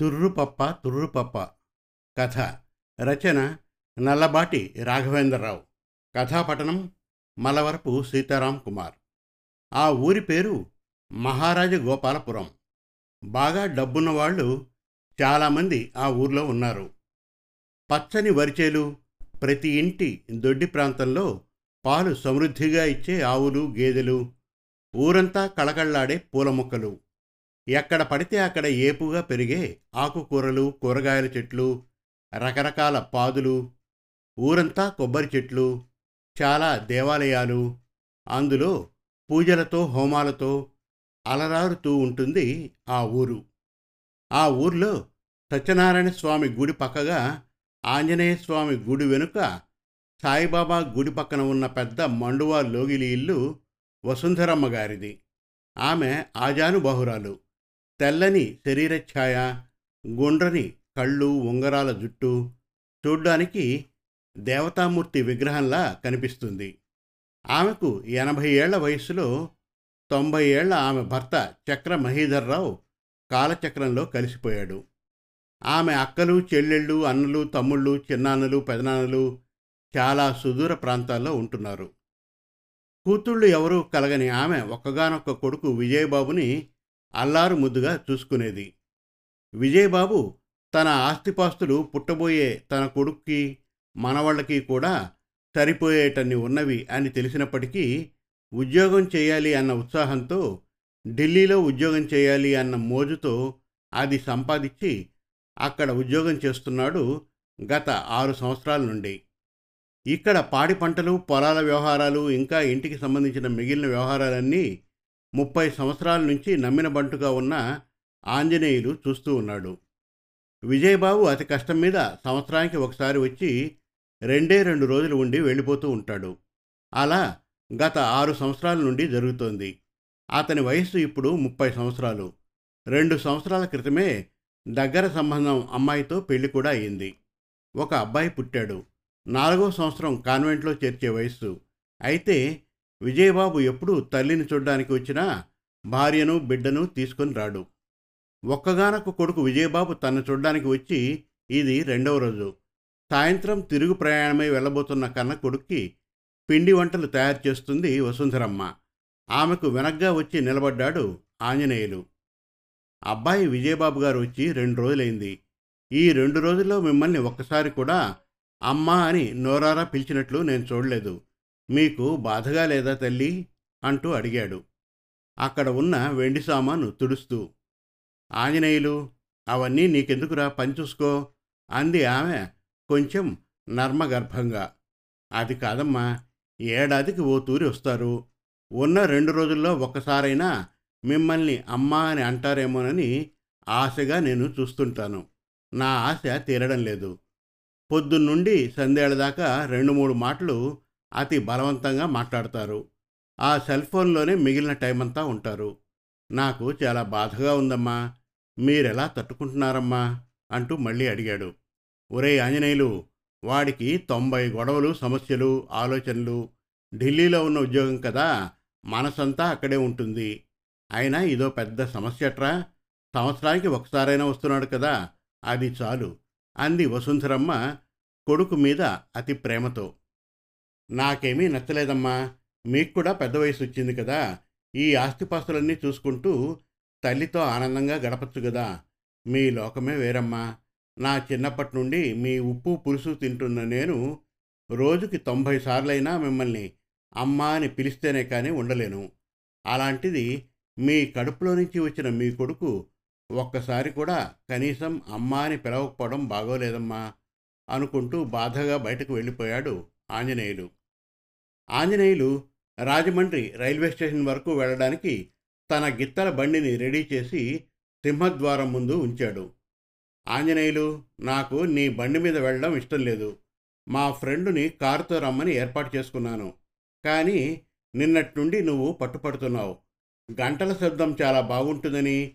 తుర్రుపప్ప తుర్రుపప్ప. కథ. రచన. నల్లబాటి రాఘవేంద్రరావు. కథాపఠనం. మలవరపు సీతారాం కుమార్. ఆ ఊరి పేరు మహారాజ గోపాలపురం బాగా డబ్బున్న వాళ్ళు చాలామంది ఆ ఊర్లో ఉన్నారు. పచ్చని వరిచేలు ప్రతి ఇంటి దొడ్డి ప్రాంతంలో పాలు సమృద్ధిగా ఇచ్చే ఆవులు గేదెలు ఊరంతా కళకళ్ళాడే పూల మొక్కలు ఎక్కడ పడితే అక్కడ ఏపుగా పెరిగే ఆకుకూరలు కూరగాయల చెట్లు రకరకాల పాదులు ఊరంతా కొబ్బరి చెట్లు చాలా దేవాలయాలు. అందులో పూజలతో హోమాలతో అలరారుతూ ఉంటుంది ఆ ఊరు. ఆ ఊర్లో సత్యనారాయణ స్వామి గుడి పక్కగా ఆంజనేయ స్వామి గుడి వెనుక సాయిబాబా గుడి పక్కన ఉన్న పెద్ద మండువా లోగిలి ఇల్లు వసుంధరమ్మ గారిది. ఆమె ఆజానుబాహురాలు. తెల్లని శరీరఛాయ గుండ్రని కళ్ళు ఉంగరాల జుట్టు చూడ్డానికి దేవతామూర్తి విగ్రహంలా కనిపిస్తుంది. ఆమెకు ఎనభై ఏళ్ళ వయస్సులో తొంభై ఏళ్ళ ఆమె భర్త చక్ర మహీధర్రావు కాలచక్రంలో కలిసిపోయాడు. ఆమె అక్కలు చెల్లెళ్ళు అన్నలు తమ్ముళ్ళు చిన్నాన్నలు పెదనాన్నలు చాలా సుదూర ప్రాంతాల్లో ఉంటున్నారు. కూతుళ్ళు ఎవరూ కలగని ఆమె ఒక్కగానొక్క కొడుకు విజయబాబుని అల్లారు ముద్దుగా చూసుకునేది. విజయబాబు తన ఆస్తిపాస్తులు పుట్టబోయే తన కొడుక్కి మనవాళ్ళకి కూడా సరిపోయేటన్ని ఉన్నవి అని తెలిసినప్పటికీ ఉద్యోగం చేయాలి అన్న ఉత్సాహంతో ఢిల్లీలో ఉద్యోగం చేయాలి అన్న మోజుతో అది సంపాదించి అక్కడ ఉద్యోగం చేస్తున్నాడు గత ఆరు సంవత్సరాల నుండి. ఇక్కడ పాడి పంటలు పొలాల వ్యవహారాలు ఇంకా ఇంటికి సంబంధించిన మిగిలిన వ్యవహారాలన్నీ ముప్పై సంవత్సరాల నుంచి నమ్మిన బంటుగా ఉన్న ఆంజనేయులు చూస్తూ ఉన్నాడు. విజయబాబు అతి కష్టం మీద సంవత్సరానికి ఒకసారి వచ్చి రెండే రెండు రోజులు ఉండి వెళ్ళిపోతూ ఉంటాడు. అలా గత ఆరు సంవత్సరాల నుండి జరుగుతోంది. అతని వయస్సు ఇప్పుడు ముప్పై సంవత్సరాలు. రెండు సంవత్సరాల క్రితమే దగ్గర సంబంధం అమ్మాయితో పెళ్ళి కూడా అయింది ఒక అబ్బాయి పుట్టాడు. నాలుగో సంవత్సరం కాన్వెంట్లో చేర్చే వయస్సు. అయితే విజయబాబు ఎప్పుడూ తల్లిని చూడ్డానికి వచ్చినా భార్యను బిడ్డను తీసుకొని రాడు. ఒక్కగానొక్క కొడుకు విజయబాబు తను చూడ్డానికి వచ్చి ఇది రెండవ రోజు. సాయంత్రం తిరుగు ప్రయాణమై వెళ్ళబోతున్న కన్న కొడుక్కి పిండి వంటలు తయారు చేస్తుంది వసుంధరమ్మ. ఆమెకు వెనగ్గా వచ్చి నిలబడ్డాడు ఆంజనేయులు. అబ్బాయి విజయబాబు గారు వచ్చి రెండు రోజులైంది. ఈ రెండు రోజుల్లో మిమ్మల్ని ఒక్కసారి కూడా అమ్మా అని నోరారా పిలిచినట్లు నేను చూడలేదు. మీకు బాధగా లేదా తల్లి? అంటూ అడిగాడు. అక్కడ ఉన్న వెండి సామాను తుడుస్తూ ఆంజనేయులు అవన్నీ నీకెందుకురా? పని చూసుకో అంది ఆమె కొంచెం నర్మగర్భంగా. అది కాదమ్మా ఏడాదికి ఓ తూరి వస్తారు. ఉన్న రెండు రోజుల్లో ఒక్కసారైనా మిమ్మల్ని అమ్మా అని అంటారేమోనని ఆశగా నేను చూస్తుంటాను. నా ఆశ తీరడం లేదు. పొద్దున్నుండి సందేళ్ళ దాకా రెండు మూడు మాటలు అతి బలవంతంగా మాట్లాడతారు. ఆ సెల్ ఫోన్లోనే మిగిలిన టైం అంతా ఉంటారు. నాకు చాలా బాధగా ఉందమ్మా. మీరెలా తట్టుకుంటున్నారమ్మా? అంటూ మళ్ళీ అడిగాడు. ఒరే ఆంజనేయులు వాడికి తొంభై గొడవలు సమస్యలు ఆలోచనలు ఢిల్లీలో ఉన్న ఉద్యోగం కదా మనసంతా అక్కడే ఉంటుంది. అయినా ఇదో పెద్ద సమస్యట్రా సంవత్సరానికి ఒకసారైనా వస్తున్నాడు కదా అది చాలు అంది వసుంధరమ్మ కొడుకు మీద అతి ప్రేమతో. నాకేమీ నచ్చలేదమ్మా. మీకు కూడా పెద్ద వయసు వచ్చింది కదా. ఈ ఆస్తిపాస్తులన్నీ చూసుకుంటూ తల్లితో ఆనందంగా గడపచ్చు కదా మీ లోకమే వేరమ్మా. నా చిన్నప్పటి నుండి మీ ఉప్పు పులుసు తింటున్న నేను రోజుకి తొంభై సార్లైనా మిమ్మల్ని అమ్మా అని పిలిస్తేనే కానీ ఉండలేను. అలాంటిది మీ కడుపులో నుంచి వచ్చిన మీ కొడుకు ఒక్కసారి కూడా కనీసం అమ్మా అని పిలవకపోవడం బాగోలేదమ్మా. అనుకుంటూ బాధగా బయటకు వెళ్ళిపోయాడు ఆంజనేయులు. ఆంజనేయులు రాజమండ్రి రైల్వే స్టేషన్ వరకు వెళ్ళడానికి తన గిత్తల బండిని రెడీ చేసి సింహద్వారం ముందు ఉంచాడు. ఆంజనేయులు నాకు నీ బండి మీద వెళ్ళడం ఇష్టం లేదు. మా ఫ్రెండుని కారుతో రమ్మని ఏర్పాటు చేసుకున్నాను. కానీ నిన్నటి నుండి నువ్వు పట్టుపడుతున్నావు. గంటల శబ్దం చాలా బాగుంటుందని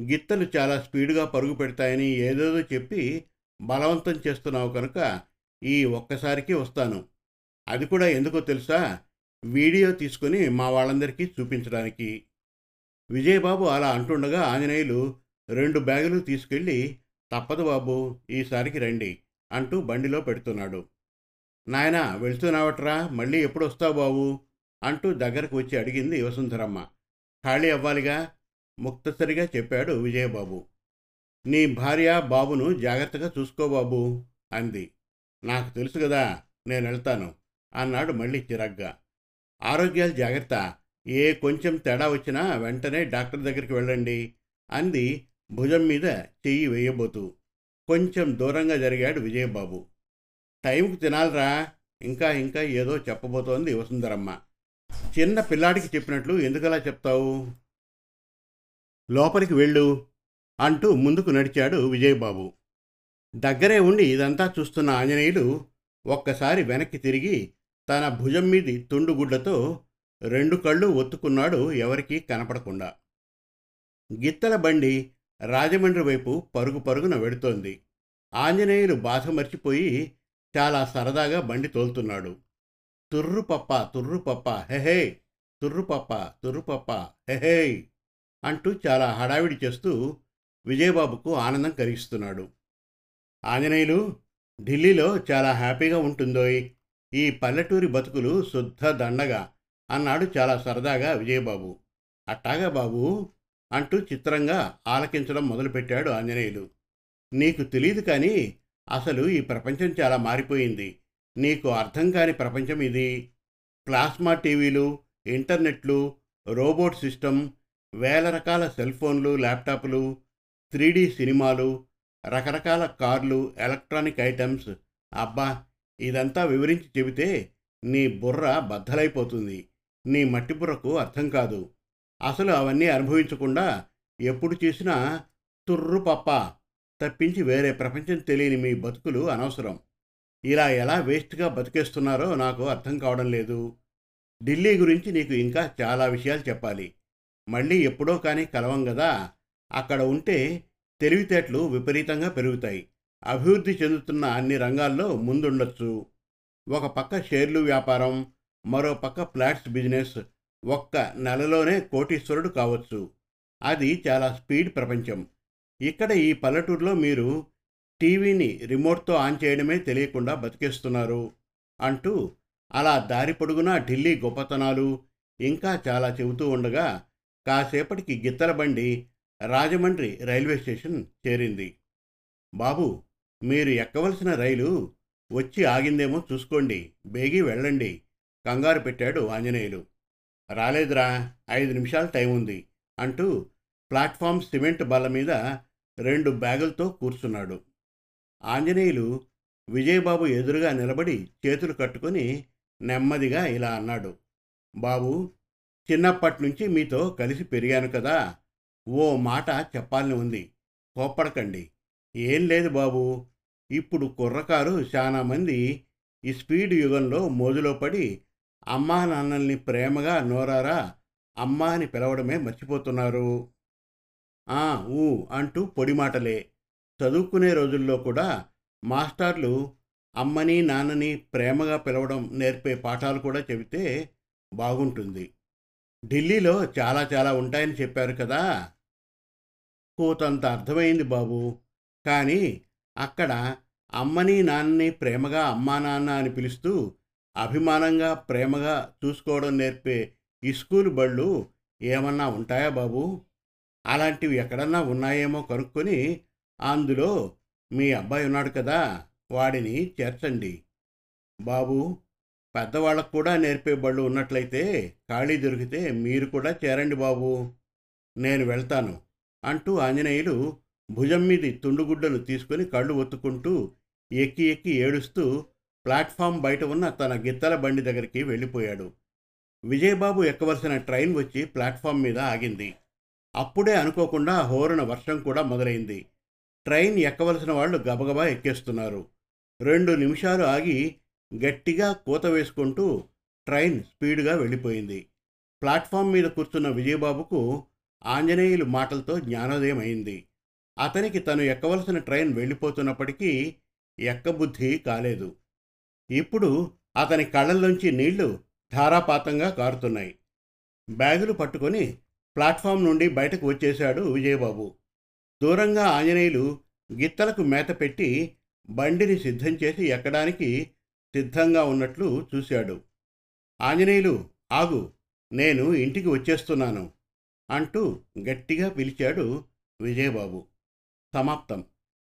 గిత్తలు చాలా స్పీడ్గా పరుగు పెడతాయని ఏదేదో చెప్పి బలవంతం చేస్తున్నావు కనుక ఈ ఒక్కసారికి వస్తాను. అది కూడా ఎందుకో తెలుసా? వీడియో తీసుకుని మా వాళ్ళందరికీ చూపించడానికి. విజయబాబు అలా అంటుండగా ఆంజనేయులు రెండు బ్యాగులు తీసుకెళ్ళి తప్పదు బాబు ఈసారికి రండి అంటూ బండిలో పెడుతున్నాడు. నాయనా వెళ్తున్నావట్రా మళ్ళీ ఎప్పుడు వస్తావు బాబు? అంటూ దగ్గరకు వచ్చి అడిగింది వసుంధరమ్మ. ఖాళీ అవ్వాలిగా? ముక్తసరిగా చెప్పాడు విజయబాబు. నీ భార్య బాబును జాగ్రత్తగా చూసుకో బాబు అంది. నాకు తెలుసు కదా నేను వెళ్తాను. అన్నాడు మళ్ళీ చిరాగ్గా. ఆరోగ్యాలు జాగ్రత్త. ఏ కొంచెం తేడా వచ్చినా వెంటనే డాక్టర్ దగ్గరికి వెళ్ళండి అంది భుజం మీద చెయ్యి వేయబోతూ. కొంచెం దూరంగా జరిగాడు విజయబాబు. టైంకు తినాలిరా ఇంకా ఇంకా ఏదో చెప్పబోతోంది వసుంధరమ్మ. చిన్న పిల్లాడికి చెప్పినట్లు ఎందుకలా చెప్తావు? లోపలికి వెళ్ళు అంటూ ముందుకు నడిచాడు విజయబాబు. దగ్గరే ఉండి ఇదంతా చూస్తున్న ఆంజనేయులు ఒక్కసారి వెనక్కి తిరిగి తన భుజం మీది తుండుగుడ్లతో రెండు కళ్ళు ఒత్తుకున్నాడు ఎవరికీ కనపడకుండా. గిత్తల బండి రాజమండ్రి వైపు పరుగు పరుగున వెడుతోంది. ఆంజనేయులు బాధ మర్చిపోయి చాలా సరదాగా బండి తోలుతున్నాడు. తుర్రుపప్ప తుర్రుపప్ప హెహే తుర్రుపప్ప తుర్రుపప్ప హెహే అంటూ చాలా హడావిడి చేస్తూ విజయబాబుకు ఆనందం కలిగిస్తున్నాడు. ఆంజనేయులు ఢిల్లీలో చాలా హ్యాపీగా ఉంటుందోయ్. ఈ పల్లెటూరి బతుకులు శుద్ధ దండగా అన్నాడు చాలా సరదాగా విజయబాబు. అట్టాగా బాబు? అంటూ చిత్రంగా ఆలకించడం మొదలుపెట్టాడు ఆంజనేయులు. నీకు తెలియదు కానీ అసలు ఈ ప్రపంచం చాలా మారిపోయింది. నీకు అర్థం కాని ప్రపంచం ఇది. ప్లాస్మా టీవీలు ఇంటర్నెట్లు రోబోట్ సిస్టమ్ వేల రకాల సెల్ ఫోన్లు ల్యాప్టాప్లు త్రీడీ సినిమాలు రకరకాల కార్లు ఎలక్ట్రానిక్ ఐటమ్స్. అబ్బా! ఇదంతా వివరించి చెబితే నీ బుర్ర బద్దలైపోతుంది. నీ మట్టి బుర్రకు అర్థం కాదు. అసలు అవన్నీ అనుభవించకుండా ఎప్పుడు చేసినా తుర్రు పప్ప తప్పించి వేరే ప్రపంచం తెలియని మీ బతుకులు అనవసరం. ఇలా ఎలా వేస్ట్గా బతికేస్తున్నారో నాకు అర్థం కావడం లేదు. ఢిల్లీ గురించి నీకు ఇంకా చాలా విషయాలు చెప్పాలి. మళ్ళీ ఎప్పుడో కానీ కలవం కదా అక్కడ ఉంటే తెలివితేటలు విపరీతంగా పెరుగుతాయి. అభివృద్ధి చెందుతున్న అన్ని రంగాల్లో ముందుండొచ్చు. ఒక పక్క షేర్లు వ్యాపారం మరో పక్క ఫ్లాట్స్ బిజినెస్ ఒక్క నెలలోనే కోటీశ్వరుడు కావచ్చు. అది చాలా స్పీడ్ ప్రపంచం. ఇక్కడ ఈ పల్లెటూరులో మీరు టీవీని రిమోట్తో ఆన్ చేయడమే తెలియకుండా బతికేస్తున్నారు అంటూ అలా దారి పొడుగునా ఢిల్లీ గొప్పతనాలు ఇంకా చాలా చెబుతూ ఉండగా కాసేపటికి గిత్తల బండి రాజమండ్రి రైల్వే స్టేషన్ చేరింది. బాబు మీరు ఎక్కవలసిన రైలు వచ్చి ఆగిందేమో చూసుకోండి. బేగి వెళ్ళండి. కంగారు పెట్టాడు ఆంజనేయులు. రాలేదురా ఐదు నిమిషాలు టైం ఉంది అంటూ ప్లాట్ఫామ్ సిమెంట్ బల్ల మీద రెండు బ్యాగులతో కూర్చున్నాడు. ఆంజనేయులు విజయబాబు ఎదురుగా నిలబడి చేతులు కట్టుకొని నెమ్మదిగా ఇలా అన్నాడు. బాబు చిన్నప్పటి నుంచి మీతో కలిసి పెరిగాను కదా. ఓ మాట చెప్పాలని ఉంది. కోప్పడకండి. ఏం లేదు బాబు. ఇప్పుడు కుర్రకారు చాలామంది ఈ స్పీడ్ యుగంలో మోజులో పడి అమ్మా నాన్నల్ని ప్రేమగా నోరారా అమ్మా అని పిలవడమే మర్చిపోతున్నారు. ఆ ఊ అంటూ పొడి మాటలే. చదువుకునే రోజుల్లో కూడా మాస్టర్లు అమ్మని నాన్నని ప్రేమగా పిలవడం నేర్పే పాఠాలు కూడా చెబితే బాగుంటుంది. ఢిల్లీలో చాలా చాలా ఉంటాయని చెప్పారు కదా. కోతంత అర్థమైంది బాబు. కానీ అక్కడ అమ్మని నాన్నని ప్రేమగా అమ్మా నాన్న అని పిలుస్తూ అభిమానంగా ప్రేమగా చూసుకోవడం నేర్పే ఈ స్కూల్ బళ్ళు ఏమన్నా ఉంటాయా బాబు? అలాంటివి ఎక్కడన్నా ఉన్నాయేమో కనుక్కొని అందులో మీ అబ్బాయి ఉన్నాడు కదా వాడిని చేర్చండి. బాబు పెద్దవాళ్ళకు కూడా నేర్పే బళ్ళు ఉన్నట్లయితే ఖాళీ దొరికితే మీరు కూడా చేరండి బాబు. నేను వెళ్తాను అంటూ ఆంజనేయులు భుజం మీది తుండుగుడ్డలు తీసుకుని కళ్ళు ఒత్తుకుంటూ ఎక్కి ఎక్కి ఏడుస్తూ ప్లాట్ఫామ్ బయట ఉన్న తన గిత్తల బండి దగ్గరికి వెళ్ళిపోయాడు. విజయబాబు ఎక్కవలసిన ట్రైన్ వచ్చి ప్లాట్ఫామ్ మీద ఆగింది. అప్పుడే అనుకోకుండా హోరన వర్షం కూడా మొదలైంది. ట్రైన్ ఎక్కవలసిన వాళ్ళు గబగబా ఎక్కేస్తున్నారు. రెండు నిమిషాలు ఆగి గట్టిగా కూత వేసుకుంటూ ట్రైన్ స్పీడ్గా వెళ్ళిపోయింది. ప్లాట్ఫామ్ మీద కూర్చున్న విజయబాబుకు ఆంజనేయులు మాటలతో జ్ఞానోదయం అయింది. అతనికి తను ఎక్కవలసిన ట్రైన్ వెళ్ళిపోతున్నప్పటికీ ఎక్కబుద్ధి కాలేదు. ఇప్పుడు అతని కళ్ళల్లోంచి నీళ్ళు ధారాపాతంగా కారుతున్నాయి. బ్యాగులు పట్టుకొని ప్లాట్ఫామ్ నుండి బయటకు వచ్చేశాడు విజయబాబు. దూరంగా ఆంజనేయులు గిత్తలకు మేత పెట్టి బండిని సిద్ధం చేసి ఎక్కడానికి సిద్ధంగా ఉన్నట్లు చూశాడు. ఆంజనేయులు ఆగు నేను ఇంటికి వచ్చేస్తున్నాను అంటూ గట్టిగా పిలిచాడు విజయబాబు. సమాప్తం.